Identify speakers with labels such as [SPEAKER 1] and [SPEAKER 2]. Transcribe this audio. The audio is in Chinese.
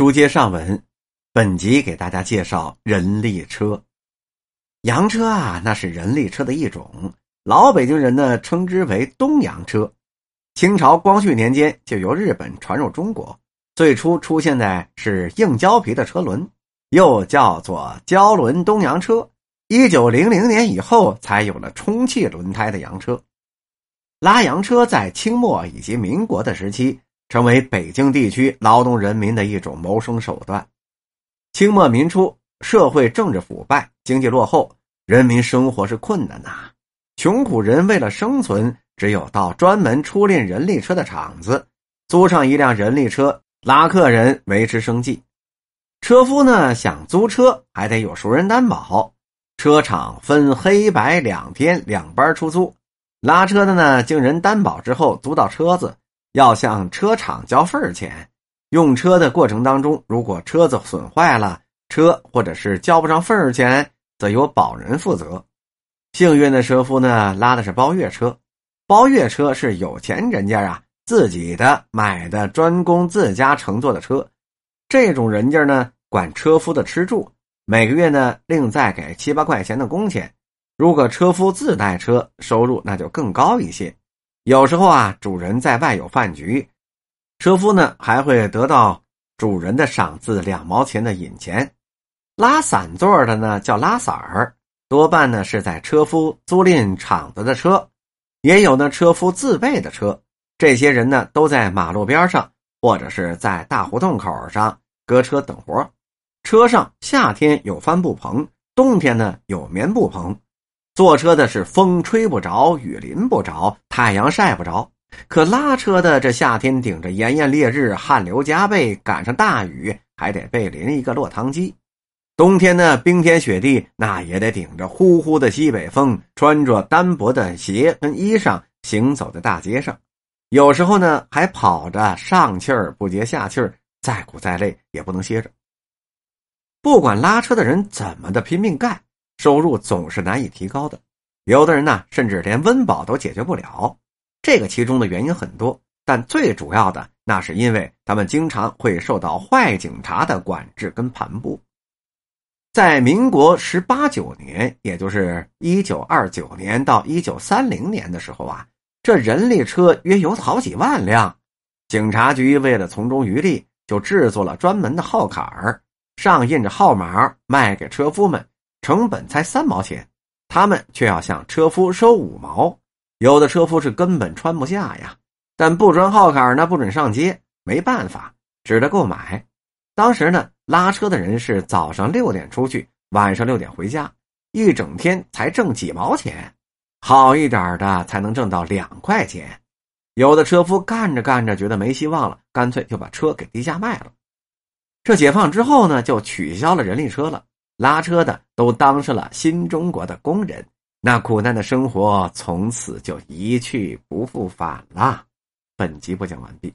[SPEAKER 1] 书接上文，本集给大家介绍人力车。洋车啊，那是人力车的一种，老北京人呢称之为东洋车。清朝光绪年间就由日本传入中国，最初出现在是硬胶皮的车轮，又叫做胶轮东洋车。一九零零年以后，才有了充气轮胎的洋车。拉洋车在清末以及民国的时期。成为北京地区劳动人民的一种谋生手段。清末民初，社会政治腐败，经济落后，人民生活是困难呐。穷苦人为了生存，只有到专门出赁人力车的厂子，租上一辆人力车拉客人维持生计。车夫呢，想租车还得有熟人担保，车厂分黑白两天两班出租。拉车的呢，经人担保之后租到车子。要向车厂交份钱，用车的过程当中，如果车子损坏了，车或者是交不上份钱，则由保人负责。幸运的车夫呢，拉的是包月车，包月车是有钱人家啊自己的买的，专供自家乘坐的车。这种人家呢，管车夫的吃住，每个月呢另再给七八块钱的工钱。如果车夫自带车，收入那就更高一些。有时候啊，主人在外有饭局，车夫呢还会得到主人的赏赐两毛钱的银钱。拉散座的呢叫拉散儿，多半呢是在车夫租赁厂子的车，也有呢车夫自备的车。这些人呢都在马路边上或者是在大胡同口上搁车等活。车上夏天有帆布棚，冬天呢有棉布棚。坐车的是风吹不着，雨淋不着，太阳晒不着；可拉车的这夏天顶着炎炎烈日，汗流浃背，赶上大雨还得被淋一个落汤鸡；冬天呢，冰天雪地，那也得顶着呼呼的西北风，穿着单薄的鞋跟衣裳行走在大街上。有时候呢，还跑着上气儿不接下气儿，再苦再累也不能歇着。不管拉车的人怎么的拼命干。收入总是难以提高的，有的人呢，甚至连温饱都解决不了。这个其中的原因很多，但最主要的那是因为他们经常会受到坏警察的管制跟盘剥。在民国十八九年，也就是一九二九年到一九三零年的时候啊，这人力车约有好几万辆。警察局为了从中渔利，就制作了专门的号卡儿，上印着号码，卖给车夫们。成本才三毛钱，他们却要向车夫收五毛，有的车夫是根本穿不下呀。但不装号卡呢，不准上街，没办法，只得购买。当时呢，拉车的人是早上六点出去，晚上六点回家，一整天才挣几毛钱，好一点的才能挣到两块钱。有的车夫干着干着觉得没希望了，干脆就把车给低价卖了。这解放之后呢，就取消了人力车了。拉车的都当上了新中国的工人，那苦难的生活从此就一去不复返了。本集播讲完毕。